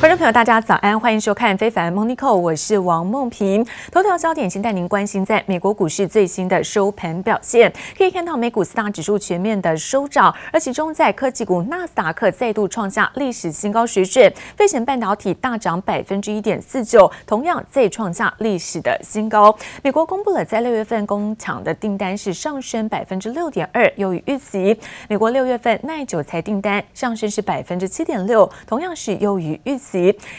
观众朋友，大家早安，欢迎收看《非凡 Monico》，我是王梦萍。头条焦点先带您关心在美国股市最新的收盘表现。可以看到，美股四大指数全面的收涨，而其中在科技股纳斯达克再度创下历史新高水准，费城半导体大涨百分之一点四九，同样再创下历史的新高。美国公布了在六月份工厂的订单是上升百分之六点二，优于预期。美国六月份耐久材订单上升是百分之七点六，同样是优于预期。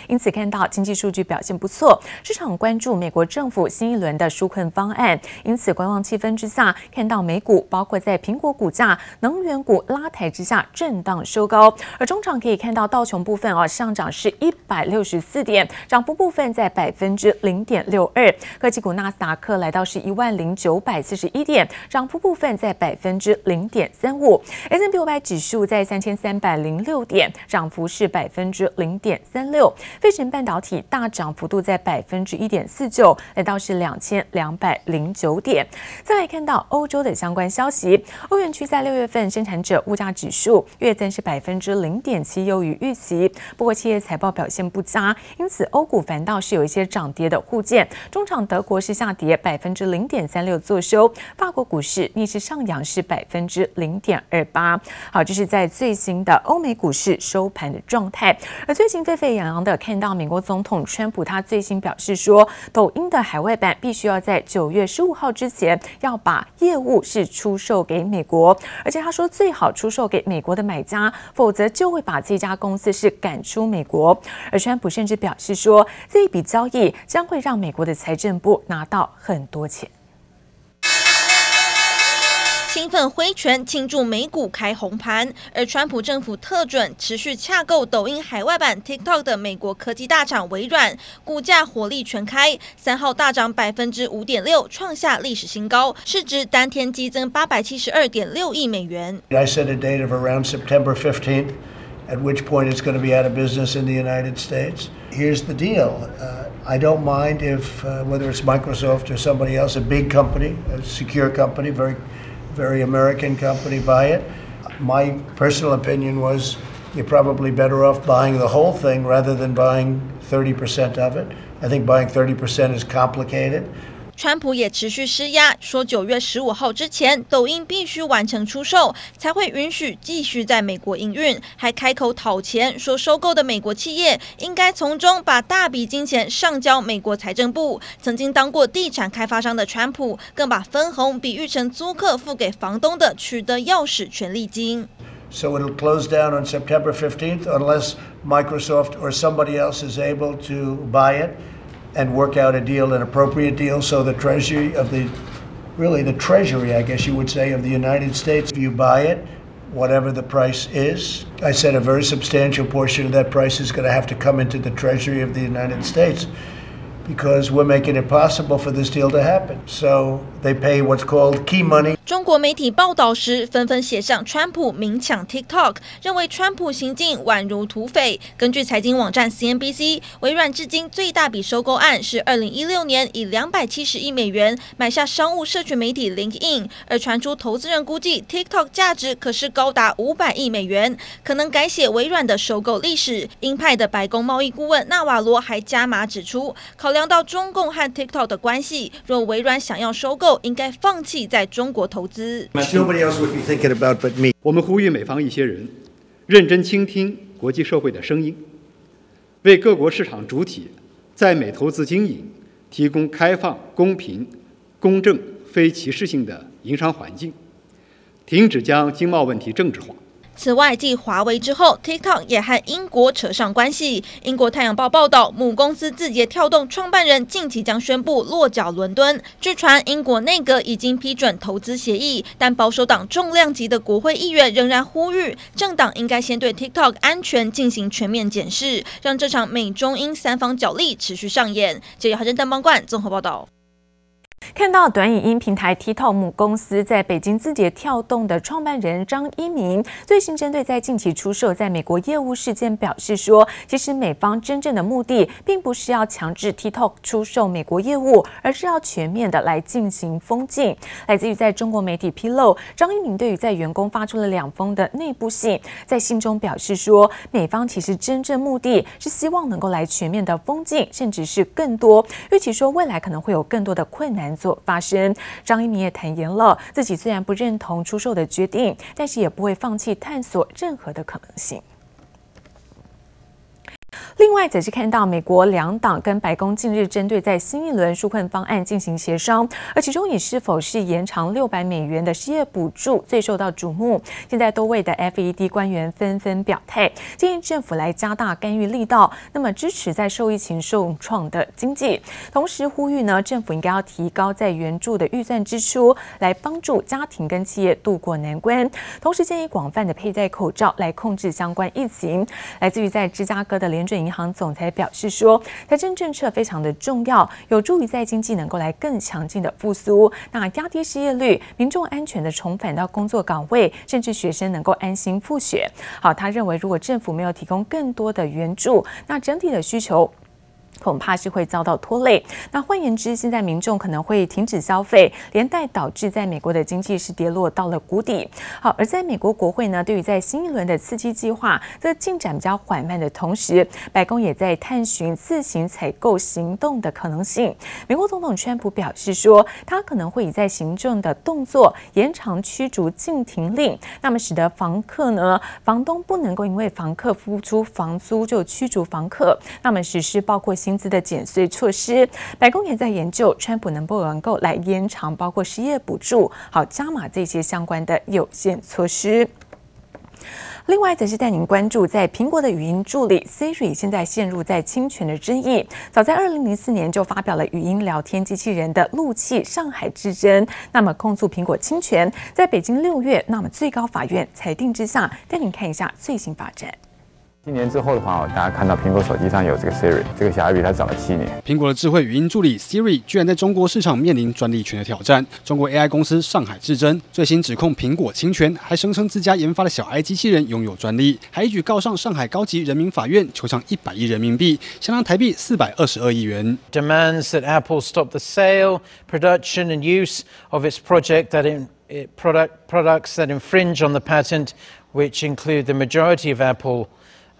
因此看到经济数据表现不错，市场关注美国政府新一轮的纾困方案。因此观望气氛之下，看到美股包括在苹果股价、能源股拉抬之下震荡收高。而中场可以看到道琼部分啊上涨是一百六十四点，涨幅部分在百分之零点六二。科技股纳斯达克来到是一万零九百四十一点，涨幅部分在百分之零点三五。S&P 五百指数在三千三百零六点，涨幅是百分之零点三。六，费城半导体大涨幅度在百分之一点四九，来到是两千两百零九点。再来看到欧洲的相关消息，欧元区在六月份生产者物价指数月增是百分之零点七，优于预期。不过企业财报表现不佳，因此欧股反倒是有一些涨跌的互见。中场德国是下跌百分之零点三六作收，法国股市逆势上扬是百分之零点二八。好，这是在最新的欧美股市收盘的状态。而最近沸沸扬扬的看到美国总统川普，他最新表示说，抖音的海外版必须要在九月十五号之前要把业务是出售给美国，而且他说最好出售给美国的买家，否则就会把这家公司是赶出美国。而川普甚至表示说，这一笔交易将会让美国的财政部拿到很多钱。兴奋挥拳庆祝美股开红盘，而川普政府特准持续洽购抖音海外版 TikTok 的美国科技大厂微软，股价火力全开，三号大涨百分之五点六，创下历史新高，市值当天激增八百七十二点六亿美元。I set a date of around September 15th, at which point it's going to be out of business in the United States. Here's the deal. Uh, I don't mind if, uh, whether it's Microsoft or somebody else, a big company, a secure company, very very American company buy it. My personal opinion was you're probably better off buying the whole thing rather than buying 30% of it. I think buying 30% is complicated. 川普也持续施压，说九月十五号之前，抖音必须完成出售，才会允许继续在美国营运。还开口讨钱，说收购的美国企业应该从中把大笔金钱上交美国财政部。曾经当过地产开发商的川普，更把分红比喻成租客付给房东的取得钥匙权利金。So it'll close down on September 15th unless Microsoft or somebody else is able to buy it. And work out a deal, an appropriate deal, so the Treasury of the, really the Treasury, I guess you would say, of the United States, if you buy it, whatever the price is, I said a very substantial portion of that price is going to have to come into the Treasury of the United States because we're making it possible for this deal to happen. So they pay what's called key money. 中国媒体报道时纷纷写上川普明抢 TikTok，认为川普行径宛如土匪。根据财经网站 CNBC，微软至今最大笔收购案是二零一六年以两百七十亿美元买下商务社群媒体 LinkedIn，而传出投资人估计 TikTok 价值可是高达五百亿美元，可能改写微软的收购历史。鹰派的白宫贸易顾问纳瓦罗还加码指出，考量到中共和 TikTok 的关系，若微软想要收购，应该放弃在中国投资。我们呼吁美方一些人认真倾听国际社会的声音，为各国市场主体在美投资经营提供开放、公平、公正、非歧视性的营商环境，停止将经贸问题政治化。此外，继华为之后，TikTok 也和英国扯上关系。英国《太阳报》报道，母公司字节跳动创办人近期将宣布落脚伦敦。据传，英国内阁已经批准投资协议，但保守党重量级的国会议员仍然呼吁，政党应该先对 TikTok 安全进行全面检视，让这场美中英三方角力持续上演。记者郝真邓邦冠综合报道。看到短影音平台 TikTok 母公司在北京字节跳动的创办人张一鸣最新针对在近期出售在美国业务事件表示说，其实美方真正的目的并不是要强制 TikTok 出售美国业务，而是要全面的来进行封禁。来自于在中国媒体披露，张一鸣对于在员工发出了两封的内部信，在信中表示说，美方其实真正目的是希望能够来全面的封禁，甚至是更多，预期说未来可能会有更多的困难。做发生，张一鸣也坦言了，自己虽然不认同出售的决定，但是也不会放弃探索任何的可能性。另外，则是看到美国两党跟白宫近日针对在新一轮纾困方案进行协商，而其中以是否是延长六百美元的失业补助最受到瞩目。现在多位的 FED 官员纷纷表态，建议政府来加大干预力道，那么支持在受疫情受创的经济，同时呼吁呢，政府应该要提高在援助的预算支出，来帮助家庭跟企业渡过难关。同时建议广泛的佩戴口罩来控制相关疫情。来自于在芝加哥的联准银行。行总裁表示说，财政政策非常的重要，有助于在经济能够来更强劲的复苏，那压低失业率，民众安全的重返到工作岗位，甚至学生能够安心复学。好，他认为如果政府没有提供更多的援助，那整体的需求。恐怕是会遭到拖累。那换言之，现在民众可能会停止消费，连带导致在美国的经济是跌落到了谷底。好，而在美国国会呢，对于在新一轮的刺激计划这进展比较缓慢的同时，白宫也在探寻自行采购行动的可能性。美国总统川普表示说，他可能会以在行政的动作延长驱逐禁停令，那么使得房客呢，房东不能够因为房客付出房租就驱逐房客，那么实施包括薪资的减税措施，白宫也在研究，川普能不能够来延长包括失业补助，好加码这些相关的有限措施。另外，则是带您关注，在苹果的语音助理 Siri 现在陷入在侵权的争议。早在二零零四年就发表了语音聊天机器人的陆气上海之争，那么控诉苹果侵权，在北京六月，那么最高法院裁定之下，带您看一下最新发展。七年之后的话，大家看到苹果手机上有这个 Siri，这个小 I B 它早了七年。苹果的智慧语音助理 Siri 居然在中国市场面临专利权的挑战。中国 AI 公司上海智臻最新指控苹果侵权，还声称自家研发的小爱机器人拥有专利，还一举告上上海高级人民法院，求偿一百亿人民币，相当台币四百二十二亿元。Demands that Apple stop the sale, production and use of its project that in product products that infringe on the patent, which include the majority of Apple.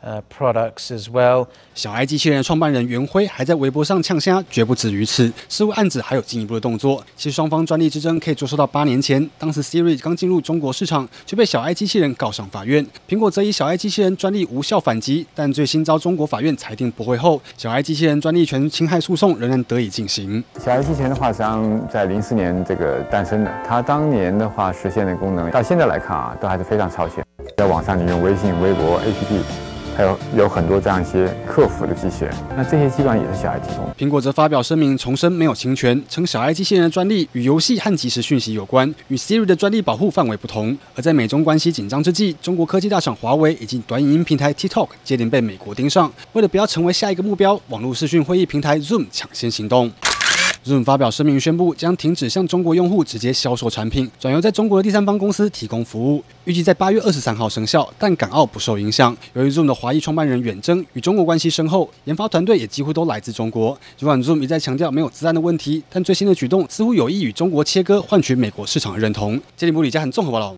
呃，products as well。小爱机器人创办人袁辉还在微博上呛声，绝不止于此。似乎案子还有进一步的动作。其实双方专利之争可以追溯到八年前，当时 Siri 刚进入中国市场，就被小爱机器人告上法院。苹果则以小爱机器人专利无效反击，但最新遭中国法院裁定驳回后，小爱机器人专利权侵害诉讼仍然得以进行。小爱机器人的话，实际上在零四年这个诞生的，它当年的话实现的功能，到现在来看啊，都还是非常超前。在网上你用微信、微博、APP。有有很多这样一些客服的机器人，那这些基本上也是小爱提供。苹果则发表声明重申没有侵权，称小爱机器人的专利与游戏和即时讯息有关，与 Siri 的专利保护范围不同。而在美中关系紧张之际，中国科技大厂华为以及短影音平台 TikTok 接连被美国盯上，为了不要成为下一个目标，网络视讯会议平台 Zoom 抢先行动。Zoom 发表声明宣布，将停止向中国用户直接销售产品，转由在中国的第三方公司提供服务，预计在八月二十三号生效。但港澳不受影响。由于 Zoom 的华裔创办人远征与中国关系深厚，研发团队也几乎都来自中国。尽管 Zoom 一再强调没有资安的问题，但最新的举动似乎有意与中国切割，换取美国市场的认同。杰里姆里加很综合报道。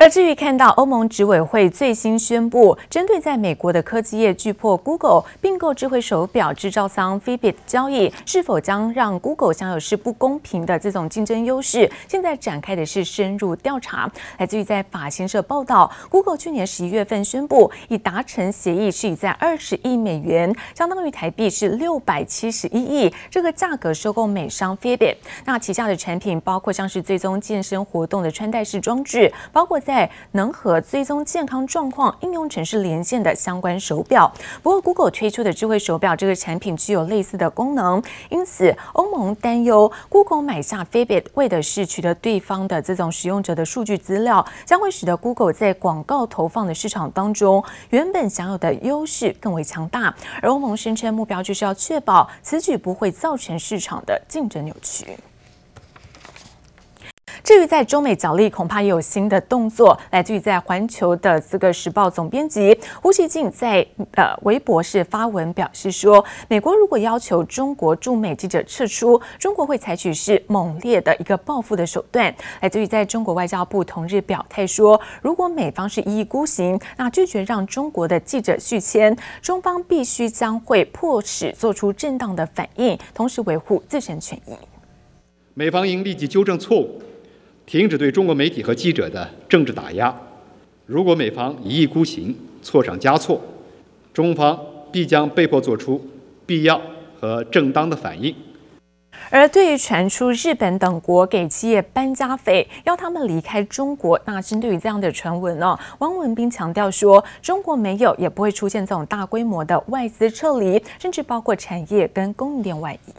而至于看到欧盟执委会最新宣布，针对在美国的科技业巨擘 Google 并购智慧手表制造商 Fitbit 交易，是否将让 Google 享有是不公平的这种竞争优势？现在展开的是深入调查。来自于在法新社报道，Google 去年十一月份宣布已达成协议，是以在二十亿美元，相当于台币是六百七十一亿这个价格收购美商 Fitbit。那旗下的产品包括像是追踪健身活动的穿戴式装置，包括。在在能和追踪健康状况应用程式连线的相关手表。不过，Google 推出的智慧手表这个产品具有类似的功能，因此欧盟担忧 Google 买下 Fitbit 为的是取得对方的这种使用者的数据资料，将会使得 Google 在广告投放的市场当中原本享有的优势更为强大。而欧盟声称目标就是要确保此举不会造成市场的竞争扭曲。至于在中美角力，恐怕也有新的动作。来自于在环球的这个时报总编辑胡锡进在呃微博是发文表示说，美国如果要求中国驻美记者撤出，中国会采取是猛烈的一个报复的手段。来自于在中国外交部同日表态说，如果美方是一意孤行，那拒绝让中国的记者续签，中方必须将会迫使做出正当的反应，同时维护自身权益。美方应立即纠正错误。停止对中国媒体和记者的政治打压。如果美方一意孤行、错上加错，中方必将被迫做出必要和正当的反应。而对于传出日本等国给企业搬家费，要他们离开中国，那针对于这样的传闻呢，汪文斌强调说，中国没有，也不会出现这种大规模的外资撤离，甚至包括产业跟供应链外移。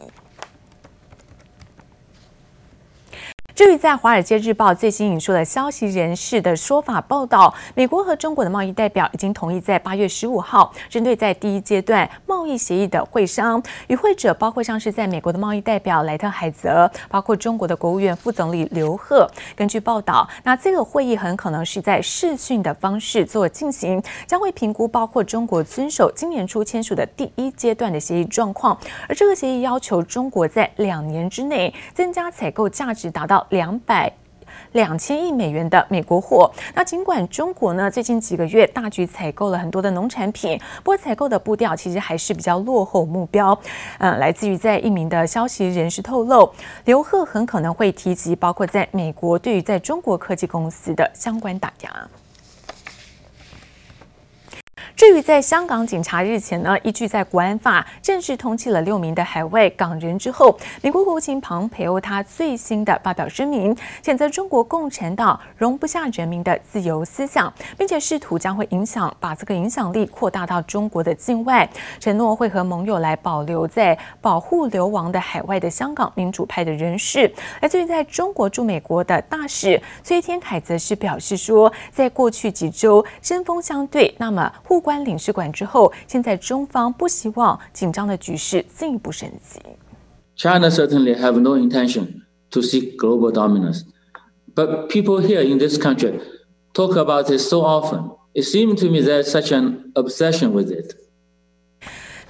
至于在《华尔街日报》最新引述的消息人士的说法报道，美国和中国的贸易代表已经同意在八月十五号，针对在第一阶段贸易协议的会商，与会者包括像是在美国的贸易代表莱特海泽，包括中国的国务院副总理刘鹤。根据报道，那这个会议很可能是在视讯的方式做进行，将会评估包括中国遵守今年初签署的第一阶段的协议状况，而这个协议要求中国在两年之内增加采购价值达到。两百两千亿美元的美国货。那尽管中国呢，最近几个月大举采购了很多的农产品，不过采购的步调其实还是比较落后目标。嗯，来自于在一名的消息人士透露，刘鹤很可能会提及包括在美国对于在中国科技公司的相关打压。至于在香港警察日前呢，依据在国安法正式通缉了六名的海外港人之后，美国国务卿庞培欧他最新的发表声明，谴责中国共产党容不下人民的自由思想，并且试图将会影响把这个影响力扩大到中国的境外，承诺会和盟友来保留在保护流亡的海外的香港民主派的人士。而至于在中国驻美国的大使崔天凯则是表示说，在过去几周针锋相对，那么互关。关领事馆之后，现在中方不希望紧张的局势进一步升级。China certainly have no intention to seek global dominance, but people here in this country talk about it so often. It seems to me there's such an obsession with it.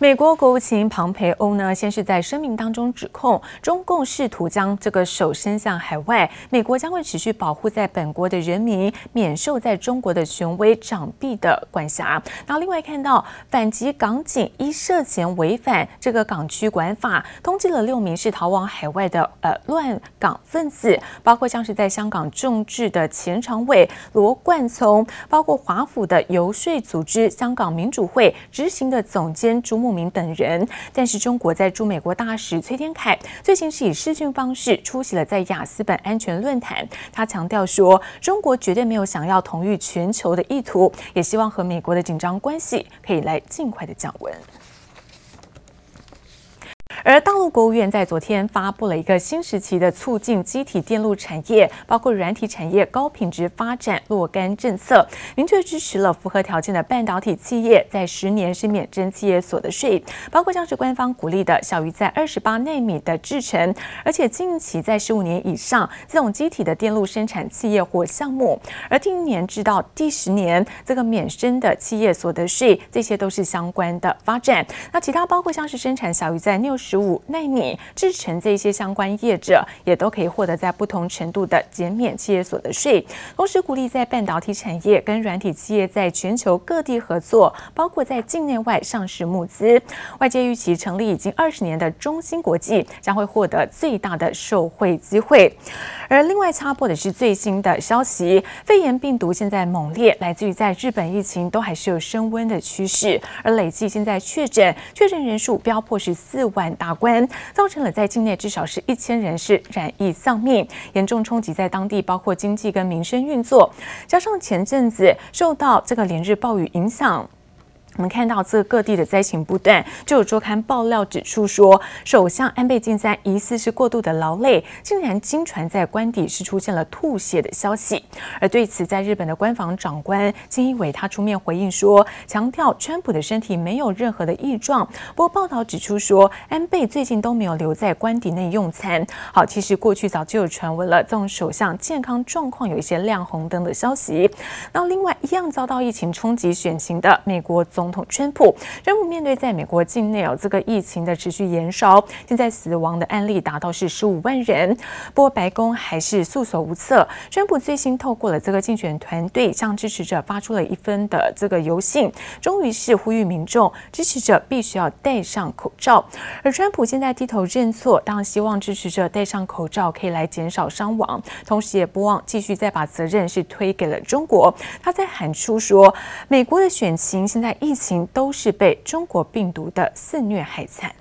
美国国务卿庞培欧呢，先是在声明当中指控中共试图将这个手伸向海外，美国将会持续保护在本国的人民免受在中国的权威长臂的管辖。那另外看到反击港警依涉嫌违反这个港区管法，通缉了六名是逃往海外的呃乱港分子，包括像是在香港众志的前常委罗冠聪，包括华府的游说组织香港民主会执行的总监朱明等人，但是中国在驻美国大使崔天凯最近是以视讯方式出席了在雅斯本安全论坛。他强调说，中国绝对没有想要同意全球的意图，也希望和美国的紧张关系可以来尽快的降温。而大陆国务院在昨天发布了一个新时期的促进机体电路产业，包括软体产业高品质发展若干政策，明确支持了符合条件的半导体企业在十年是免征企业所得税，包括像是官方鼓励的小于在二十八奈米的制程，而且近期在十五年以上这种机体的电路生产企业或项目，而第年至到第十年这个免征的企业所得税，这些都是相关的发展。那其他包括像是生产小于在六十。十五纳米制成这些相关业者也都可以获得在不同程度的减免企业所得税，同时鼓励在半导体产业跟软体企业在全球各地合作，包括在境内外上市募资。外界预期成立已经二十年的中芯国际将会获得最大的受惠机会。而另外插播的是最新的消息，肺炎病毒现在猛烈，来自于在日本疫情都还是有升温的趋势，而累计现在确诊确诊人数飙破是四万。大关造成了在境内至少是一千人是染疫丧命，严重冲击在当地包括经济跟民生运作，加上前阵子受到这个连日暴雨影响。我们看到这各地的灾情不断，就有周刊爆料指出说，首相安倍晋三疑似是过度的劳累，竟然经传在官邸是出现了吐血的消息。而对此，在日本的官房长官金一伟他出面回应说，强调川普的身体没有任何的异状。不过报道指出说，安倍最近都没有留在官邸内用餐。好，其实过去早就有传闻了，这种首相健康状况有一些亮红灯的消息。那另外一样遭到疫情冲击选情的美国总。总统川普，川普面对在美国境内哦这个疫情的持续延烧，现在死亡的案例达到是十五万人，不过白宫还是束手无策。川普最新透过了这个竞选团队向支持者发出了一封的这个邮信，终于是呼吁民众支持者必须要戴上口罩。而川普现在低头认错，当然希望支持者戴上口罩可以来减少伤亡，同时也不忘继续再把责任是推给了中国。他在喊出说，美国的选情现在疫情都是被中国病毒的肆虐害惨。